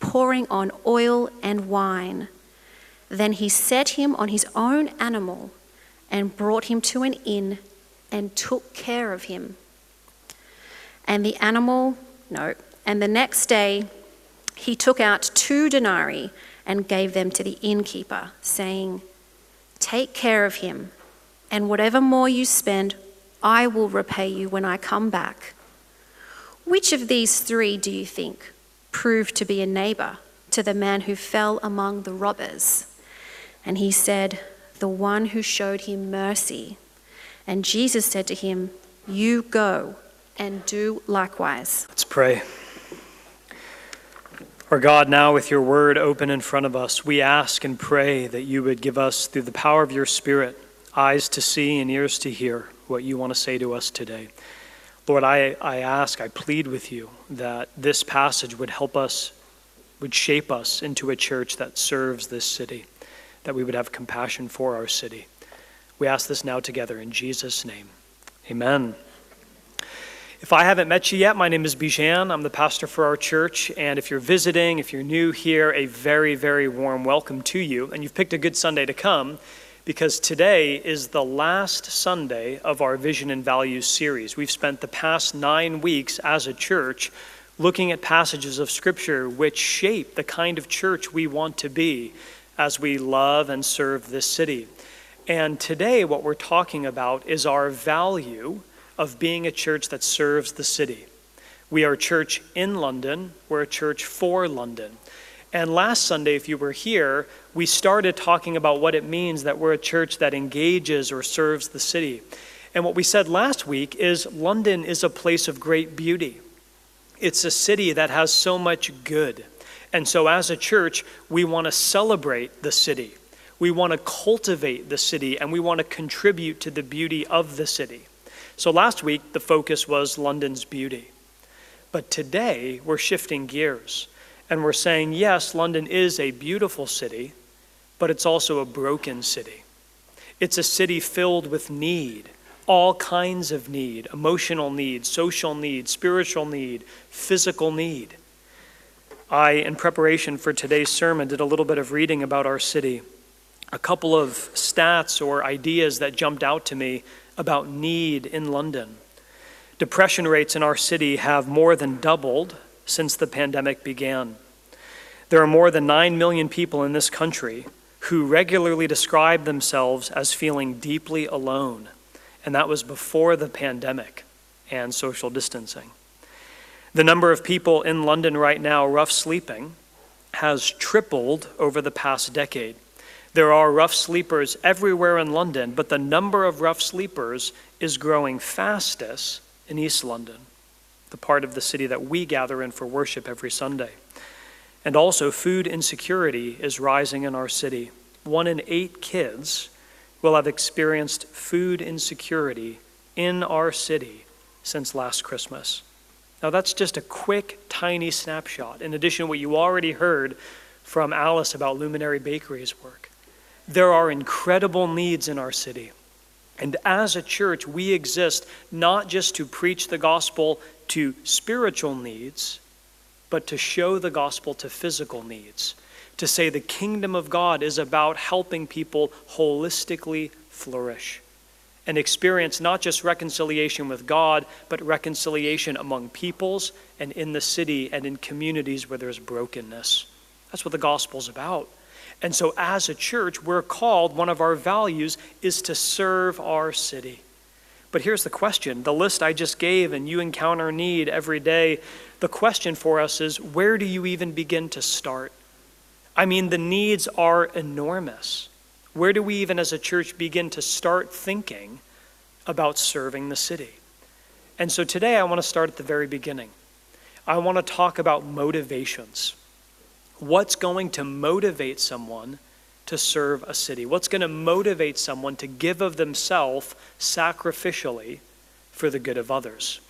pouring on oil and wine. Then he set him on his own animal and brought him to an inn and took care of him. And the animal, no, and the next day he took out two denarii and gave them to the innkeeper, saying, Take care of him, and whatever more you spend, I will repay you when I come back. Which of these three do you think proved to be a neighbor to the man who fell among the robbers? And he said, The one who showed him mercy. And Jesus said to him, You go and do likewise. Let's pray. Our God, now with your word open in front of us, we ask and pray that you would give us, through the power of your Spirit, eyes to see and ears to hear what you want to say to us today. Lord, I, I ask, I plead with you that this passage would help us, would shape us into a church that serves this city that we would have compassion for our city. We ask this now together in Jesus' name. Amen. If I haven't met you yet, my name is Bijan. I'm the pastor for our church. And if you're visiting, if you're new here, a very, very warm welcome to you. And you've picked a good Sunday to come because today is the last Sunday of our Vision and Values series. We've spent the past nine weeks as a church looking at passages of Scripture which shape the kind of church we want to be as we love and serve this city. And today, what we're talking about is our value of being a church that serves the city. We are a church in London, we're a church for London. And last Sunday, if you were here, we started talking about what it means that we're a church that engages or serves the city. And what we said last week is London is a place of great beauty. It's a city that has so much good. And so, as a church, we want to celebrate the city. We want to cultivate the city and we want to contribute to the beauty of the city. So, last week, the focus was London's beauty. But today, we're shifting gears and we're saying, yes, London is a beautiful city, but it's also a broken city. It's a city filled with need, all kinds of need emotional need, social need, spiritual need, physical need. I, in preparation for today's sermon, did a little bit of reading about our city. A couple of stats or ideas that jumped out to me about need in London. Depression rates in our city have more than doubled since the pandemic began. There are more than 9 million people in this country who regularly describe themselves as feeling deeply alone, and that was before the pandemic and social distancing. The number of people in London right now rough sleeping has tripled over the past decade. There are rough sleepers everywhere in London, but the number of rough sleepers is growing fastest in East London, the part of the city that we gather in for worship every Sunday. And also, food insecurity is rising in our city. One in eight kids will have experienced food insecurity in our city since last Christmas. Now, that's just a quick, tiny snapshot, in addition to what you already heard from Alice about Luminary Bakery's work. There are incredible needs in our city. And as a church, we exist not just to preach the gospel to spiritual needs, but to show the gospel to physical needs. To say the kingdom of God is about helping people holistically flourish and experience not just reconciliation with God, but reconciliation among peoples and in the city and in communities where there's brokenness. That's what the gospel's about. And so, as a church, we're called, one of our values is to serve our city. But here's the question the list I just gave, and you encounter need every day. The question for us is where do you even begin to start? I mean, the needs are enormous. Where do we, even as a church, begin to start thinking about serving the city? And so today I want to start at the very beginning. I want to talk about motivations. What's going to motivate someone to serve a city? What's going to motivate someone to give of themselves sacrificially for the good of others?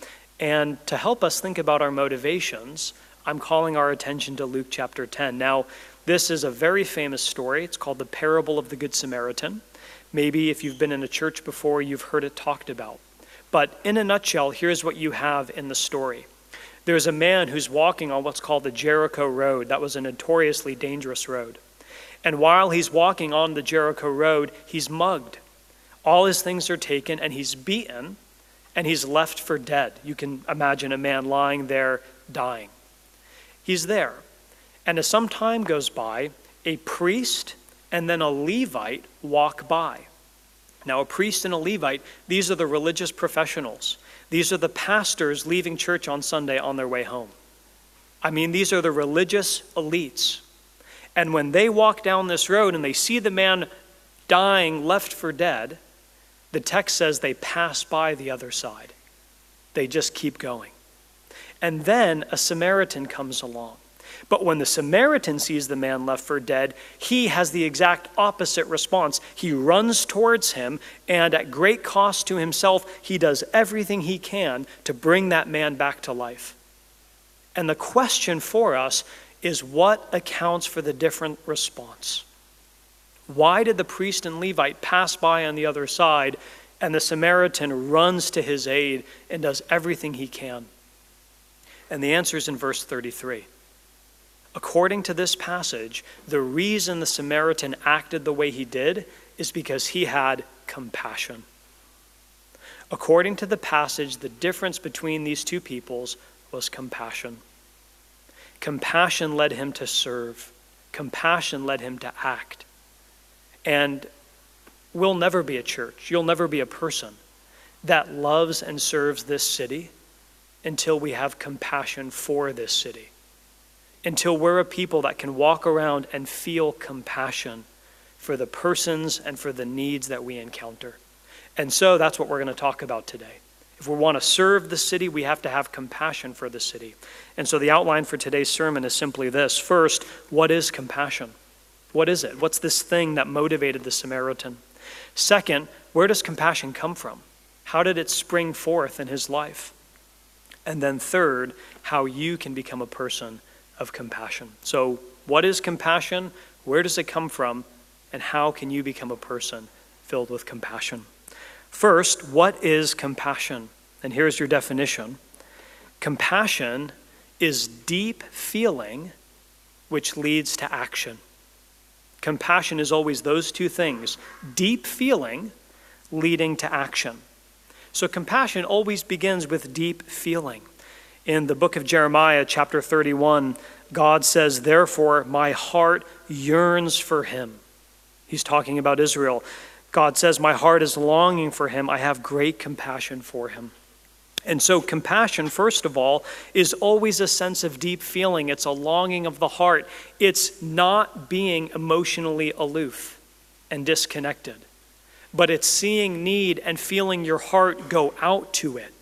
And to help us think about our motivations, I'm calling our attention to Luke chapter 10. Now, this is a very famous story. It's called the parable of the Good Samaritan. Maybe if you've been in a church before, you've heard it talked about. But in a nutshell, here's what you have in the story. There's a man who's walking on what's called the Jericho Road. That was a notoriously dangerous road. And while he's walking on the Jericho Road, he's mugged. All his things are taken, and he's beaten, and he's left for dead. You can imagine a man lying there dying. He's there. And as some time goes by, a priest and then a Levite walk by. Now, a priest and a Levite, these are the religious professionals. These are the pastors leaving church on Sunday on their way home. I mean, these are the religious elites. And when they walk down this road and they see the man dying, left for dead, the text says they pass by the other side. They just keep going. And then a Samaritan comes along. But when the Samaritan sees the man left for dead, he has the exact opposite response. He runs towards him, and at great cost to himself, he does everything he can to bring that man back to life. And the question for us is what accounts for the different response? Why did the priest and Levite pass by on the other side, and the Samaritan runs to his aid and does everything he can? And the answer is in verse 33. According to this passage, the reason the Samaritan acted the way he did is because he had compassion. According to the passage, the difference between these two peoples was compassion. Compassion led him to serve, compassion led him to act. And we'll never be a church, you'll never be a person that loves and serves this city until we have compassion for this city until we're a people that can walk around and feel compassion for the persons and for the needs that we encounter. And so that's what we're going to talk about today. If we want to serve the city, we have to have compassion for the city. And so the outline for today's sermon is simply this First, what is compassion? What is it? What's this thing that motivated the Samaritan? Second, where does compassion come from? How did it spring forth in his life? And then third, how you can become a person of compassion. So, what is compassion? Where does it come from? And how can you become a person filled with compassion? First, what is compassion? And here's your definition compassion is deep feeling which leads to action. Compassion is always those two things deep feeling leading to action. So, compassion always begins with deep feeling. In the book of Jeremiah, chapter 31, God says, Therefore, my heart yearns for him. He's talking about Israel. God says, My heart is longing for him. I have great compassion for him. And so, compassion, first of all, is always a sense of deep feeling. It's a longing of the heart. It's not being emotionally aloof and disconnected, but it's seeing need and feeling your heart go out to it.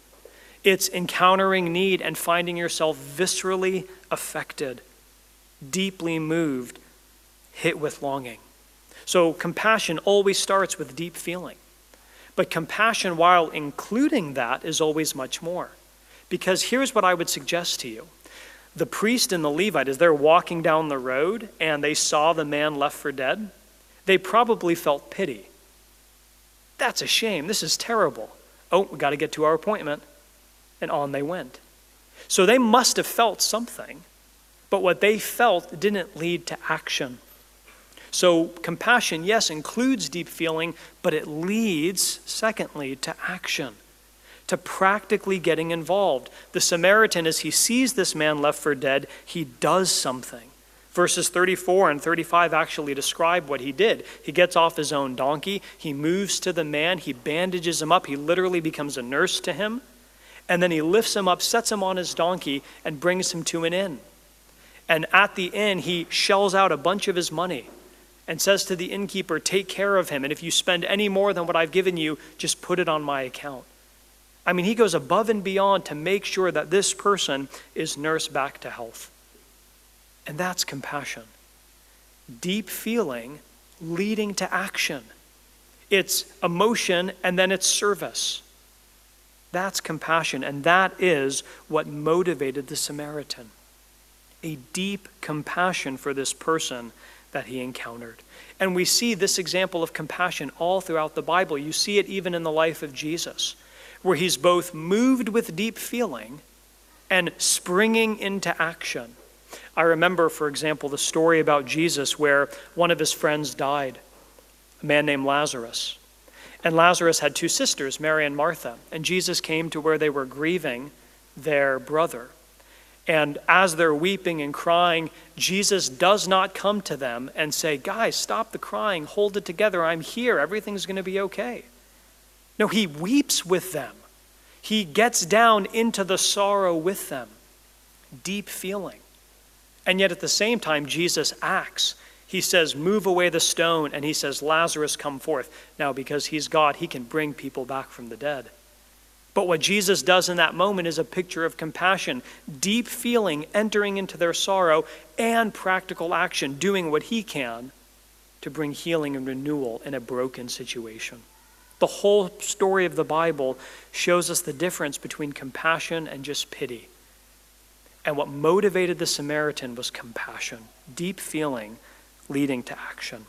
It's encountering need and finding yourself viscerally affected, deeply moved, hit with longing. So, compassion always starts with deep feeling. But compassion, while including that, is always much more. Because here's what I would suggest to you the priest and the Levite, as they're walking down the road and they saw the man left for dead, they probably felt pity. That's a shame. This is terrible. Oh, we got to get to our appointment. And on they went. So they must have felt something, but what they felt didn't lead to action. So compassion, yes, includes deep feeling, but it leads, secondly, to action to practically getting involved. The Samaritan, as he sees this man left for dead, he does something. Verses 34 and 35 actually describe what he did. He gets off his own donkey, he moves to the man, he bandages him up, he literally becomes a nurse to him, and then he lifts him up, sets him on his donkey, and brings him to an inn. And at the inn, he shells out a bunch of his money and says to the innkeeper, Take care of him, and if you spend any more than what I've given you, just put it on my account. I mean, he goes above and beyond to make sure that this person is nursed back to health. And that's compassion. Deep feeling leading to action. It's emotion and then it's service. That's compassion, and that is what motivated the Samaritan. A deep compassion for this person that he encountered. And we see this example of compassion all throughout the Bible. You see it even in the life of Jesus where he's both moved with deep feeling and springing into action. I remember, for example, the story about Jesus where one of his friends died, a man named Lazarus. And Lazarus had two sisters, Mary and Martha. And Jesus came to where they were grieving their brother. And as they're weeping and crying, Jesus does not come to them and say, Guys, stop the crying, hold it together, I'm here, everything's going to be okay. No, he weeps with them. He gets down into the sorrow with them. Deep feeling. And yet at the same time, Jesus acts. He says, Move away the stone. And he says, Lazarus, come forth. Now, because he's God, he can bring people back from the dead. But what Jesus does in that moment is a picture of compassion, deep feeling entering into their sorrow, and practical action, doing what he can to bring healing and renewal in a broken situation. The whole story of the Bible shows us the difference between compassion and just pity. And what motivated the Samaritan was compassion, deep feeling leading to action.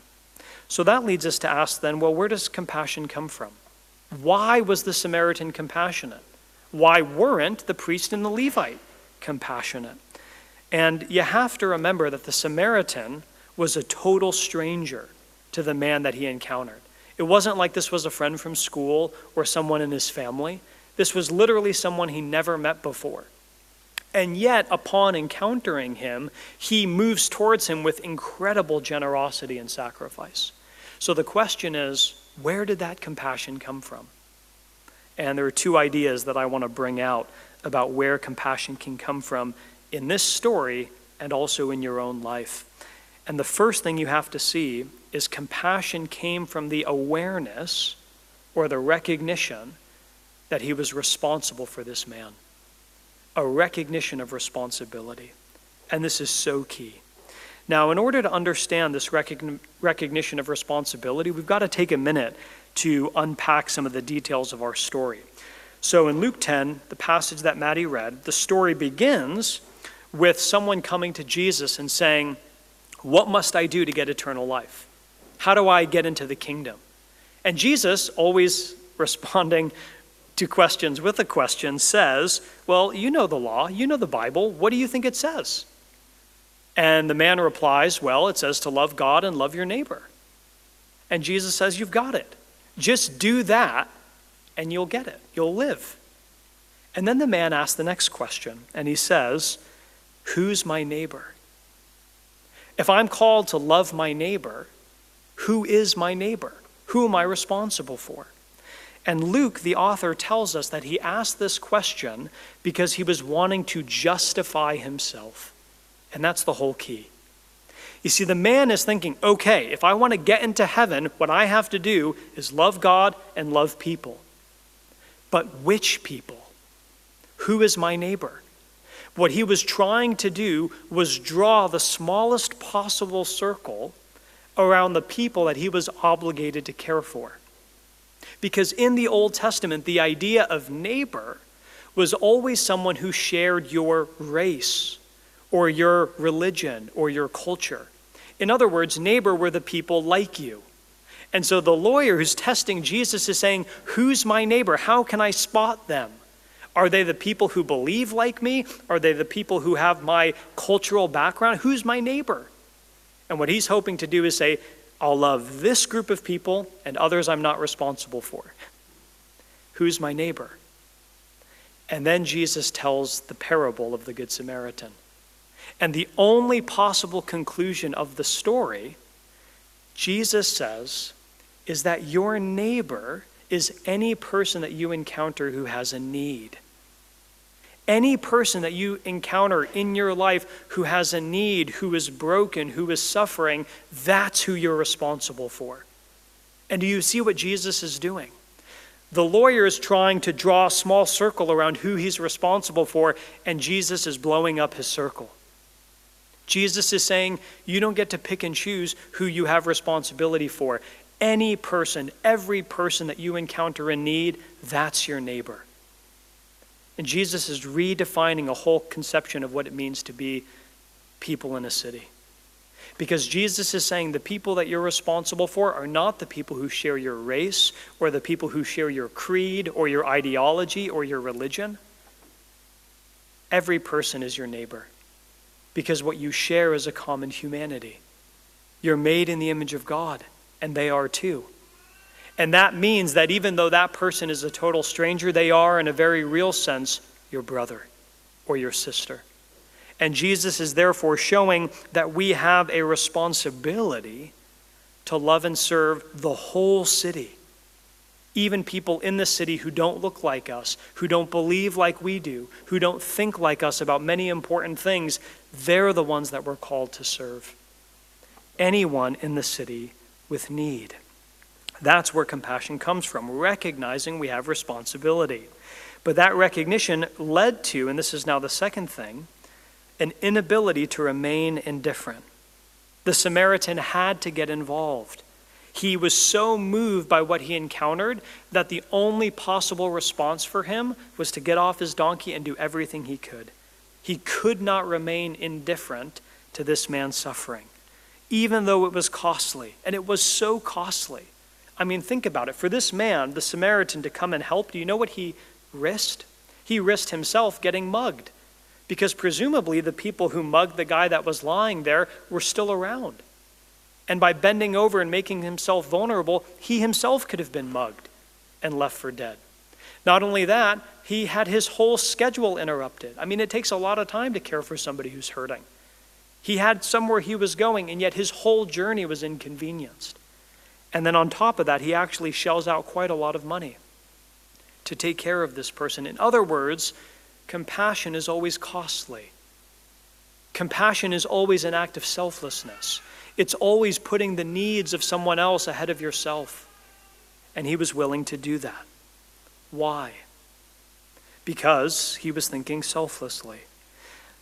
So that leads us to ask then well, where does compassion come from? Why was the Samaritan compassionate? Why weren't the priest and the Levite compassionate? And you have to remember that the Samaritan was a total stranger to the man that he encountered. It wasn't like this was a friend from school or someone in his family. This was literally someone he never met before. And yet, upon encountering him, he moves towards him with incredible generosity and sacrifice. So the question is where did that compassion come from? And there are two ideas that I want to bring out about where compassion can come from in this story and also in your own life. And the first thing you have to see is compassion came from the awareness or the recognition that he was responsible for this man. A recognition of responsibility. And this is so key. Now, in order to understand this recogn- recognition of responsibility, we've got to take a minute to unpack some of the details of our story. So, in Luke 10, the passage that Maddie read, the story begins with someone coming to Jesus and saying, What must I do to get eternal life? How do I get into the kingdom? And Jesus, always responding to questions with a question, says, Well, you know the law, you know the Bible. What do you think it says? And the man replies, Well, it says to love God and love your neighbor. And Jesus says, You've got it. Just do that, and you'll get it. You'll live. And then the man asks the next question, and he says, Who's my neighbor? If I'm called to love my neighbor, who is my neighbor? Who am I responsible for? And Luke, the author, tells us that he asked this question because he was wanting to justify himself. And that's the whole key. You see, the man is thinking, okay, if I want to get into heaven, what I have to do is love God and love people. But which people? Who is my neighbor? What he was trying to do was draw the smallest possible circle around the people that he was obligated to care for. Because in the Old Testament, the idea of neighbor was always someone who shared your race or your religion or your culture. In other words, neighbor were the people like you. And so the lawyer who's testing Jesus is saying, Who's my neighbor? How can I spot them? Are they the people who believe like me? Are they the people who have my cultural background? Who's my neighbor? And what he's hoping to do is say, I'll love this group of people and others I'm not responsible for. Who's my neighbor? And then Jesus tells the parable of the Good Samaritan. And the only possible conclusion of the story, Jesus says, is that your neighbor is any person that you encounter who has a need. Any person that you encounter in your life who has a need, who is broken, who is suffering, that's who you're responsible for. And do you see what Jesus is doing? The lawyer is trying to draw a small circle around who he's responsible for, and Jesus is blowing up his circle. Jesus is saying, You don't get to pick and choose who you have responsibility for. Any person, every person that you encounter in need, that's your neighbor. And Jesus is redefining a whole conception of what it means to be people in a city. Because Jesus is saying the people that you're responsible for are not the people who share your race or the people who share your creed or your ideology or your religion. Every person is your neighbor because what you share is a common humanity. You're made in the image of God, and they are too. And that means that even though that person is a total stranger, they are, in a very real sense, your brother or your sister. And Jesus is therefore showing that we have a responsibility to love and serve the whole city. Even people in the city who don't look like us, who don't believe like we do, who don't think like us about many important things, they're the ones that we're called to serve. Anyone in the city with need. That's where compassion comes from, recognizing we have responsibility. But that recognition led to, and this is now the second thing, an inability to remain indifferent. The Samaritan had to get involved. He was so moved by what he encountered that the only possible response for him was to get off his donkey and do everything he could. He could not remain indifferent to this man's suffering, even though it was costly. And it was so costly. I mean, think about it. For this man, the Samaritan, to come and help, do you know what he risked? He risked himself getting mugged because presumably the people who mugged the guy that was lying there were still around. And by bending over and making himself vulnerable, he himself could have been mugged and left for dead. Not only that, he had his whole schedule interrupted. I mean, it takes a lot of time to care for somebody who's hurting. He had somewhere he was going, and yet his whole journey was inconvenienced. And then on top of that, he actually shells out quite a lot of money to take care of this person. In other words, compassion is always costly. Compassion is always an act of selflessness. It's always putting the needs of someone else ahead of yourself. And he was willing to do that. Why? Because he was thinking selflessly.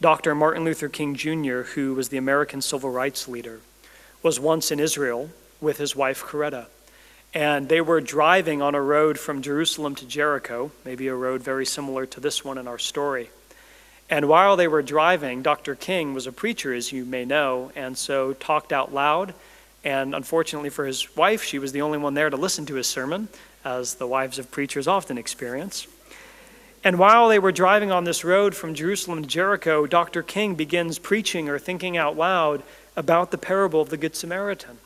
Dr. Martin Luther King Jr., who was the American civil rights leader, was once in Israel with his wife Coretta. And they were driving on a road from Jerusalem to Jericho, maybe a road very similar to this one in our story. And while they were driving, Dr. King was a preacher, as you may know, and so talked out loud. And unfortunately for his wife, she was the only one there to listen to his sermon, as the wives of preachers often experience. And while they were driving on this road from Jerusalem to Jericho, Dr. King begins preaching or thinking out loud about the parable of the Good Samaritan.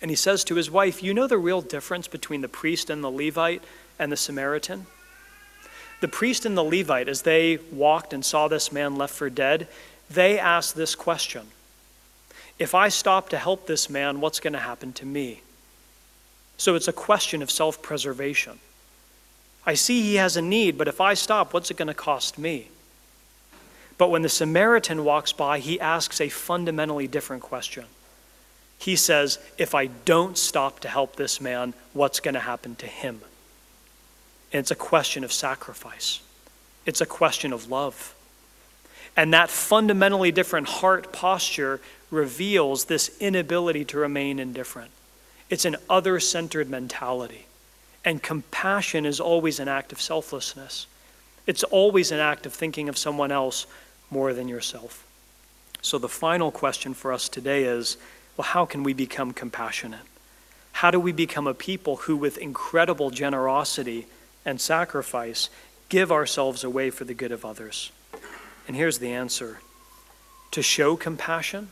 And he says to his wife, You know the real difference between the priest and the Levite and the Samaritan? The priest and the Levite, as they walked and saw this man left for dead, they asked this question If I stop to help this man, what's going to happen to me? So it's a question of self preservation. I see he has a need, but if I stop, what's it going to cost me? But when the Samaritan walks by, he asks a fundamentally different question he says, if I don't stop to help this man, what's going to happen to him? And it's a question of sacrifice, it's a question of love. And that fundamentally different heart posture reveals this inability to remain indifferent. It's an other centered mentality. And compassion is always an act of selflessness. It's always an act of thinking of someone else more than yourself. So, the final question for us today is well, how can we become compassionate? How do we become a people who, with incredible generosity and sacrifice, give ourselves away for the good of others? And here's the answer to show compassion,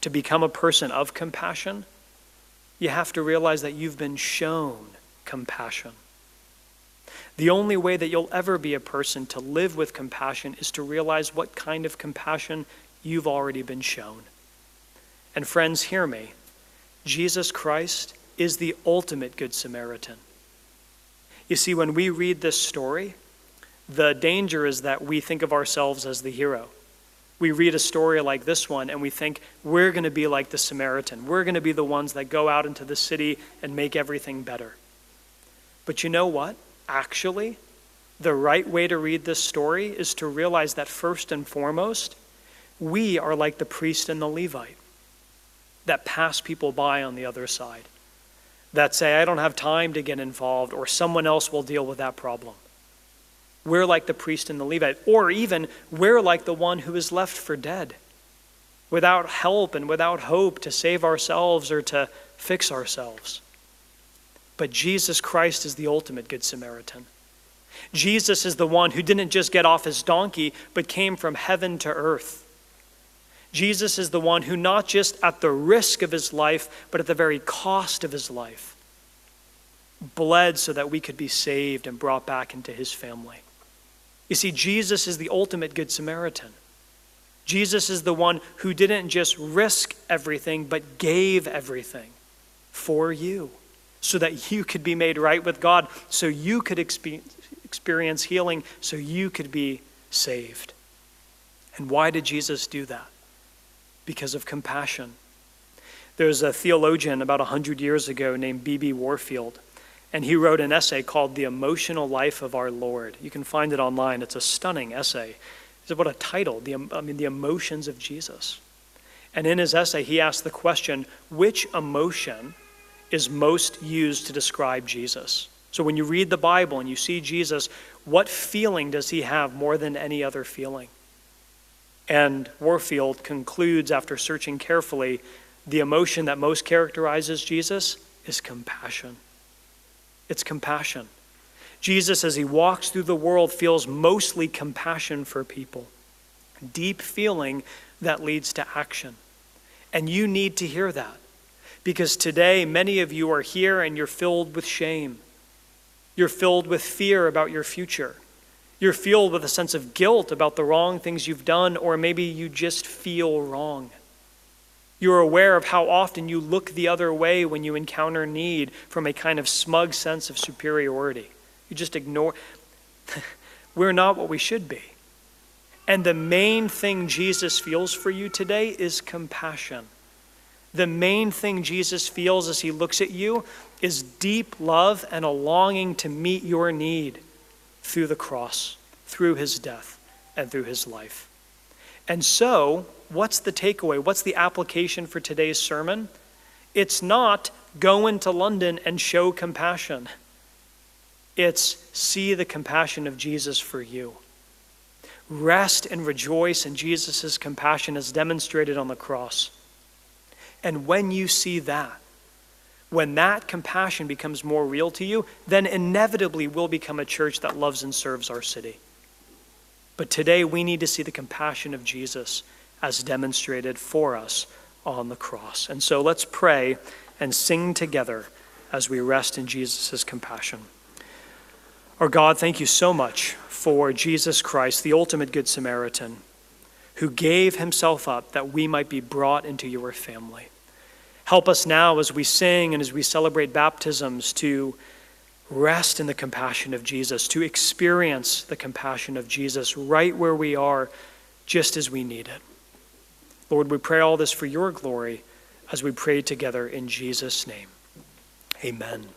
to become a person of compassion, you have to realize that you've been shown compassion. The only way that you'll ever be a person to live with compassion is to realize what kind of compassion you've already been shown. And friends, hear me. Jesus Christ is the ultimate Good Samaritan. You see, when we read this story, the danger is that we think of ourselves as the hero. We read a story like this one and we think we're going to be like the Samaritan. We're going to be the ones that go out into the city and make everything better. But you know what? Actually, the right way to read this story is to realize that first and foremost, we are like the priest and the Levite that pass people by on the other side, that say, I don't have time to get involved, or someone else will deal with that problem. We're like the priest and the Levite, or even we're like the one who is left for dead, without help and without hope to save ourselves or to fix ourselves. But Jesus Christ is the ultimate Good Samaritan. Jesus is the one who didn't just get off his donkey, but came from heaven to earth. Jesus is the one who, not just at the risk of his life, but at the very cost of his life, bled so that we could be saved and brought back into his family. You see, Jesus is the ultimate Good Samaritan. Jesus is the one who didn't just risk everything, but gave everything for you so that you could be made right with God, so you could experience healing, so you could be saved. And why did Jesus do that? Because of compassion. There's a theologian about 100 years ago named B.B. Warfield, and he wrote an essay called The Emotional Life of Our Lord. You can find it online. It's a stunning essay. What a title, the, I mean, the emotions of Jesus. And in his essay, he asked the question which emotion is most used to describe Jesus. So when you read the Bible and you see Jesus, what feeling does he have more than any other feeling? And Warfield concludes after searching carefully the emotion that most characterizes Jesus is compassion. It's compassion. Jesus, as he walks through the world, feels mostly compassion for people, deep feeling that leads to action. And you need to hear that. Because today, many of you are here and you're filled with shame. You're filled with fear about your future. You're filled with a sense of guilt about the wrong things you've done, or maybe you just feel wrong. You're aware of how often you look the other way when you encounter need from a kind of smug sense of superiority. You just ignore. We're not what we should be. And the main thing Jesus feels for you today is compassion the main thing Jesus feels as he looks at you is deep love and a longing to meet your need through the cross, through his death, and through his life. And so, what's the takeaway? What's the application for today's sermon? It's not go into London and show compassion. It's see the compassion of Jesus for you. Rest and rejoice in Jesus' compassion as demonstrated on the cross. And when you see that, when that compassion becomes more real to you, then inevitably we'll become a church that loves and serves our city. But today we need to see the compassion of Jesus as demonstrated for us on the cross. And so let's pray and sing together as we rest in Jesus' compassion. Our God, thank you so much for Jesus Christ, the ultimate Good Samaritan, who gave himself up that we might be brought into your family. Help us now as we sing and as we celebrate baptisms to rest in the compassion of Jesus, to experience the compassion of Jesus right where we are, just as we need it. Lord, we pray all this for your glory as we pray together in Jesus' name. Amen.